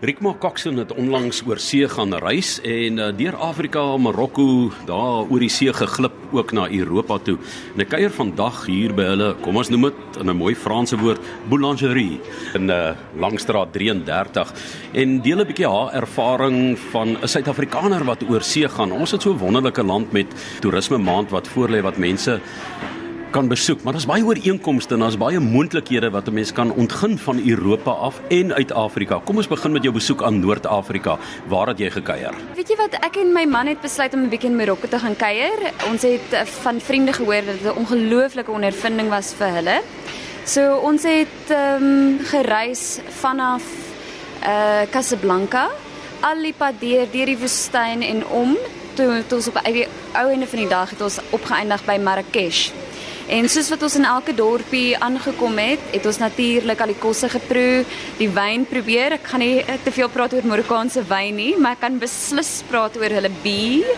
Rikma Coxon het onlangs oor see gaan reis en uh, deur Afrika, Marokko, daar oor die see geglip ook na Europa toe. En ek kuier vandag hier by hulle, kom ons noem dit in 'n mooi Franse woord, boulangerie in uh, Langstraat 33 en deel 'n bietjie haar ervaring van 'n Suid-Afrikaner wat oor see gaan. Ons het so 'n wonderlike land met toerisme maand wat voorlê wat mense kan besoek, maar daar's baie ooreenkomste en daar's baie moontlikhede wat 'n mens kan ontgin van Europa af en uit Afrika. Kom ons begin met jou besoek aan Noord-Afrika. Waar het jy gekuier? Weet jy wat, ek en my man het besluit om 'n bietjie in Marokko te gaan kuier. Ons het eh, van vriende gehoor dat dit 'n ongelooflike ondervinding was vir hulle. So ons het ehm um, gereis vanaf uh Casablanca, al die pad deur deur die woestyn en om toe toe ons op die ou einde van die dag het ons opgeëindig by Marrakesh. En soos wat ons in elke dorpie aangekom het, het ons natuurlik al die kosse geproe, die wyn probeer. Ek gaan nie te veel praat oor Marokkaanse wyn nie, maar ek kan beslis praat oor hulle bier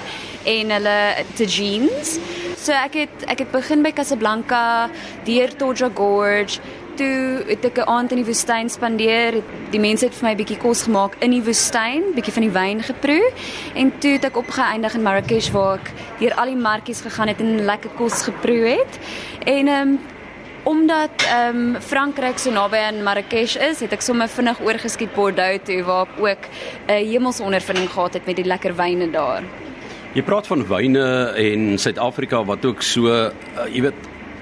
en hulle tagines. So ek het ek het begin by Casablanca, deur Toja Gorge, toe het ek 'n aand in die woestyn spandeer. Die mense het vir my 'n bietjie kos gemaak in die woestyn, bietjie van die wyn geproe en toe het ek opgeëindig in Marrakesh waar ek deur al die markies gegaan het en lekker kos geproe het. En ehm um, omdat ehm um, Frankryk so naby aan Marrakesh is, het ek sommer vinnig oorgeskiet Bordeaux toe waar ek ook 'n hemelsondervinding gehad het met die lekker wyne daar. Jy praat van wyne en Suid-Afrika wat ook so, uh, jy weet,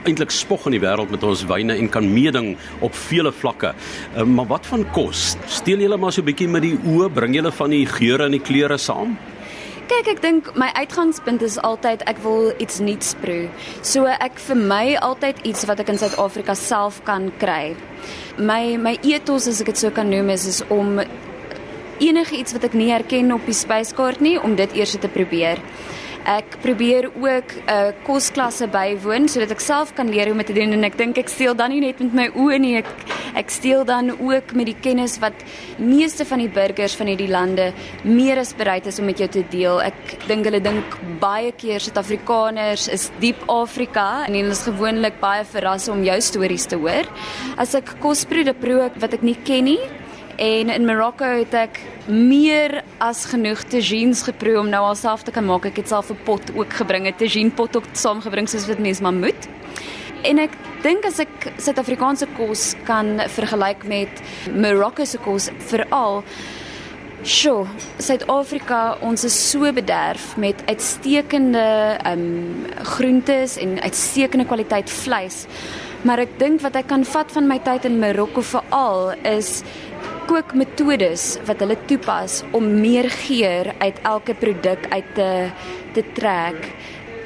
eintlik spog in die wêreld met ons wyne en kan meeding op vele vlakke. Uh, maar wat van kos? Steel julle maar so 'n bietjie met die oë, bring julle van die geure en die kleure saam? Kyk, ek dink my uitgangspunt is altyd ek wil iets nuuts proe. So ek vir my altyd iets wat ek in Suid-Afrika self kan kry. My my ethos as ek dit so kan noem is is om enige iets wat ek nie herken op die spyskaart nie om dit eers te probeer. Ek probeer ook 'n uh, kosklasse bywoon sodat ek self kan leer hoe om te doen en ek dink ek steel dan nie net met my oë nie, ek ek steel dan ook met die kennis wat meeste van die burgers van hierdie lande meer as bereid is om met jou te deel. Ek dink hulle dink baie keer Suid-Afrikaners is diep Afrika en hulle is gewoonlik baie verras om jou stories te hoor. As ek kos proe, proe ek wat ek nie ken nie En in Marokko het ek meer as genoeg tagines geproe om nou alself te kan maak. Ek het self 'n pot ook gebring, 'n tagine pot ook saamgebring soos wat mense maar moet. En ek dink as ek Suid-Afrikaanse kos kan vergelyk met Marokko se kos veral Sjoe, Suid-Afrika, ons is so bederf met uitstekende ehm um, groentes en uitstekende kwaliteit vleis. Maar ek dink wat ek kan vat van my tyd in Marokko veral is kookmetodes wat hulle toepas om meer geur uit elke produk uit te te trek.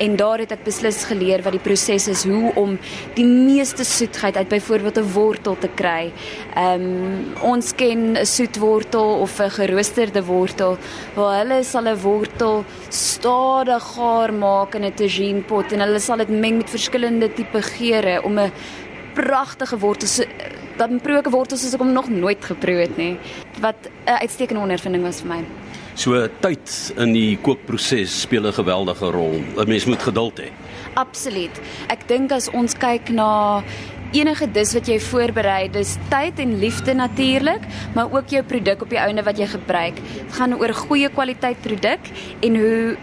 En daar het ek beslis geleer wat die proses is hoe om die meeste soetheid uit byvoorbeeld 'n wortel te kry. Ehm um, ons ken 'n soetwortel of 'n geroosterde wortel waar hulle sal 'n wortel stadig gaar maak in 'n tagine pot en hulle sal dit meng met verskillende tipe geure om 'n pragtige wortel so dan proe ek wortels soos ek hom nog nooit geproe het nie wat 'n uitstekende ondervinding was vir my. So tyd in die kookproses speel 'n geweldige rol. 'n Mens moet geduld hê. Absoluut. Ek dink as ons kyk na enige dis wat jy voorberei, dis tyd en liefde natuurlik, maar ook jou produk op die ouene wat jy gebruik. Dit gaan oor goeie kwaliteit produk en hoe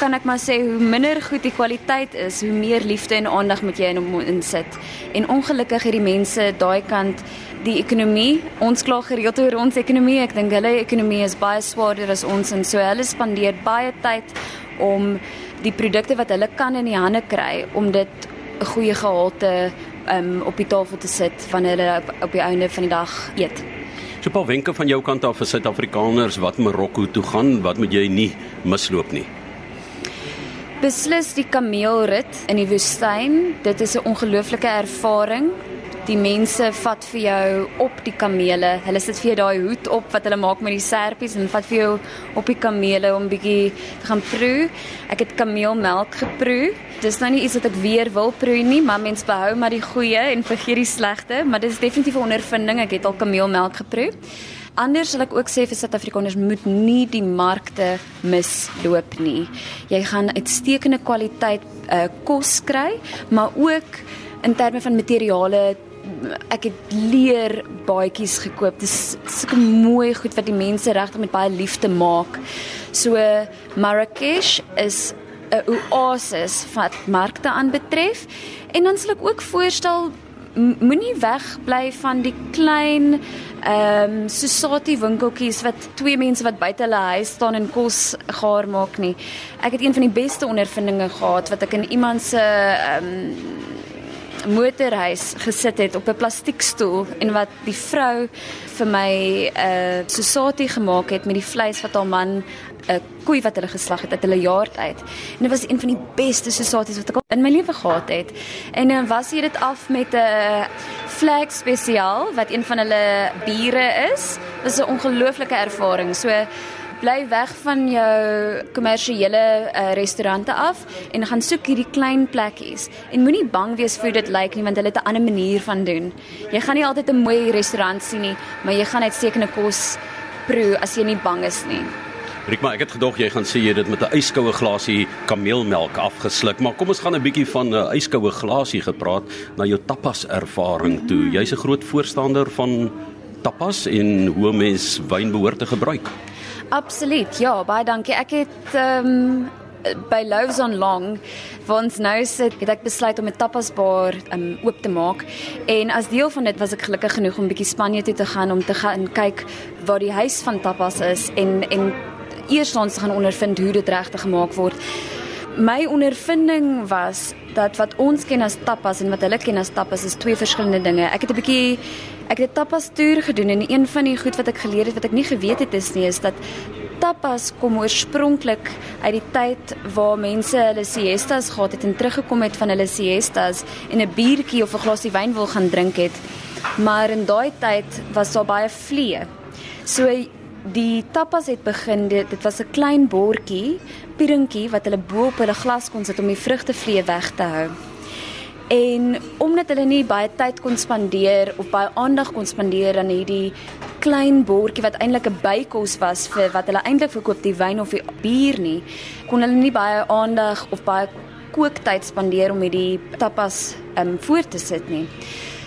kan ek maar sê hoe minder goed die kwaliteit is, hoe meer liefde en aandag moet jy in hom insit. En ongelukkig het die mense daai kant die ekonomie, ons kla gereeld oor ons ekonomie. Ek dink hulle ekonomie is baie swaarder as ons en so hulle spandeer baie tyd om die produkte wat hulle kan in die hande kry om dit 'n goeie gehalte um, op die tafel te sit wanneer hulle op, op die einde van die dag eet. So 'n paar wenke van jou kant af vir Suid-Afrikaners wat Marokko toe gaan, wat moet jy nie misloop nie? Beslis die kameelrit in die woestyn. Dit is 'n ongelooflike ervaring. Die mense vat vir jou op die kamele. Hulle sit vir jou daai hoed op wat hulle maak met die serpies en vat vir jou op die kamele om bietjie te gaan proe. Ek het kameelmelk geproe. Dis nou nie iets wat ek weer wil proe nie, maar mens behou maar die goeie en vergeet die slegte, maar dit is definitief 'n ondervinding. Ek het al kameelmelk geproe. Anders sal ek ook sê vir Suid-Afrikaners moet nie die markte misloop nie. Jy gaan uitstekende kwaliteit uh, kos kry, maar ook in terme van materiale ek het leer baadjies gekoop. Dis sulke mooi goed wat die mense regtig met baie liefde maak. So Marrakesh is 'n oasis wat markte aanbetref en dan sal ek ook voorstel moenie wegbly van die klein ehm um, sosati winkeltjies wat twee mense wat buite hulle huis staan en kos gaar maak nie. Ek het een van die beste ondervindinge gehad wat ek in iemand se ehm um, motorhuis gesit het op 'n plastiekstoel en wat die vrou vir my 'n uh, sosati gemaak het met die vleis wat haar man 'n koei wat hulle geslag het uit hulle jaard uit. En dit was een van die beste sosaties wat ek in my lewe gehad het. En dan was hier dit af met 'n flag spesiaal wat een van hulle biere is. Dit is 'n ongelooflike ervaring. So bly weg van jou kommersiële uh, restaurante af en gaan soek hierdie klein plekkies. En moenie bang wees vir dit lyk like nie want hulle het 'n ander manier van doen. Jy gaan nie altyd 'n mooi restaurant sien nie, maar jy gaan uitstekende kos proe as jy nie bang is nie. Rikma, ek het gedog jy gaan sê jy dit met 'n yskoue glasie kameelmelk afgesluk, maar kom ons gaan 'n bietjie van 'n yskoue glasie gepraat na jou tapas ervaring toe. Jy's 'n groot voorstander van tapas en hoe mens wyn behoort te gebruik. Absoluut. Ja, baie dankie. Ek het ehm um, by Loves on Long waar ons nou sit, het ek besluit om 'n tapasbar um, oop te maak. En as deel van dit was ek gelukkig genoeg om bietjie Spanje toe te gaan om te gaan kyk waar die huis van tapas is en en eerstens gaan ondervind hoe dit regtig gemaak word. My ondervinding was dat wat ons ken as tapas en wat hulle ken as tapas is twee verskillende dinge. Ek het 'n bietjie ek het 'n tapas toer gedoen en een van die goed wat ek geleer het wat ek nie geweet het is nie is dat tapas kom oorspronklik uit die tyd waar mense hulle siestas gehad het en teruggekom het van hulle siestas en 'n biertjie of 'n glasie wyn wil gaan drink het. Maar in daai tyd was daar baie vliee. So die tapas het begin dit, dit was 'n klein bordjie, pierentjie wat hulle bo op hulle glas kon sit om die vrugtevlee weg te hou. En omdat hulle nie baie tyd kon spandeer of baie aandag kon spandeer aan hierdie klein bordjie wat eintlik 'n bykos was vir wat hulle eintlik verkoop die wyn of die bier nie, kon hulle nie baie aandag of baie kooktyd spandeer om hierdie tapas um voor te sit nie.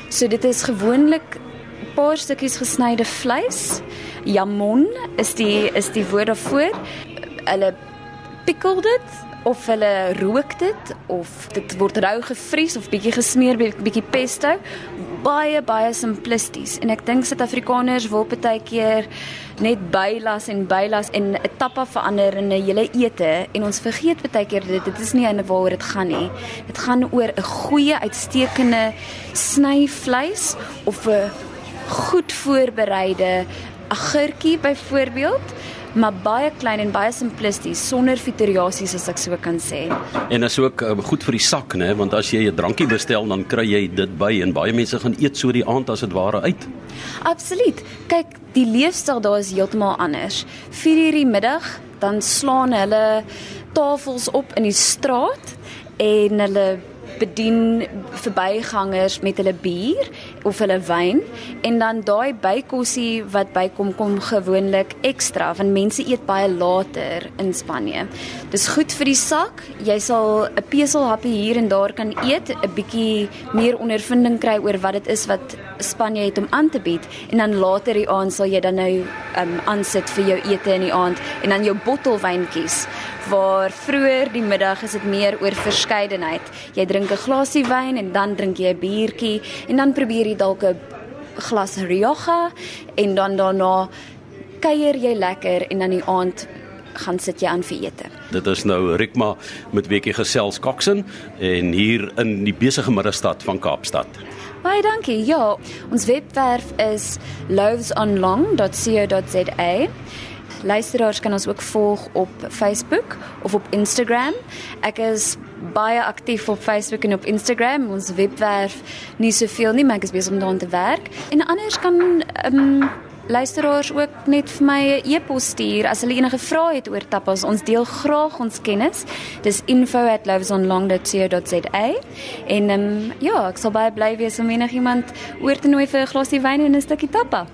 So dit is gewoonlik 'n paar stukkies gesnyde vleis jamon is die is die woord daarvoor. Hulle pikkel dit of hulle rook dit of dit word rou gevries of bietjie gesmeer met bietjie pesto. Baie baie simplisties en ek dink Suid-Afrikaners wil baie keer net bylas en bylas en 'n tappa verander in 'n hele ete en ons vergeet baie keer dit dit is nie eintlik waaroor dit gaan nie. Dit gaan oor 'n goeie uitstekende sny vleis of 'n goed voorbereide agurkie byvoorbeeld maar baie klein en baie simplisties sonder fiteriasies as ek so kan sê. En is ook uh, goed vir die sak nê want as jy 'n drankie bestel dan kry jy dit by en baie mense gaan eet so die aand as dit ware uit. Absoluut. Kyk, die leefstyl daar is heeltemal anders. 4:00 die middag dan slaan hulle tafels op in die straat en hulle bedien verbygangers met hulle bier of hulle wyn en dan daai bykosie wat bykom kom gewoonlik ekstra want mense eet baie later in Spanje. Dis goed vir die sak. Jy sal 'n peselhappie hier en daar kan eet, 'n bietjie meer ondervinding kry oor wat dit is wat Spanje het om aan te bied en dan later die aand sal jy dan nou um aansit vir jou ete in die aand en dan jou bottelwyn kies waar vroeër die middag is dit meer oor verskeidenheid. Jy drink 'n glasie wyn en dan drink jy 'n biertjie en dan probeer jy dalk 'n glas Rioja en dan daarna kuier jy lekker en dan die aand gaan sit jy aan vir ete. Dit is nou Rikma met weekie gesels Koksen en hier in die besige middestad van Kaapstad. Baie dankie. Ja, ons webwerf is lovesonlong.co.za. Luisteraars kan ons ook volg op Facebook of op Instagram. Ek is baie aktief op Facebook en op Instagram. Ons webwerf nie soveel nie, maar ek is besig om daaraan te werk. En anders kan ehm um, luisteraars ook net vir my 'n e-pos stuur as hulle enige vrae het oor tapas. Ons deel graag ons kennis. Dis info@lovesonlong.co.za. En ehm um, ja, ek sal baie bly wees om enigiemand oor te nooi vir 'n glasie wyn en 'n stukkie tapa.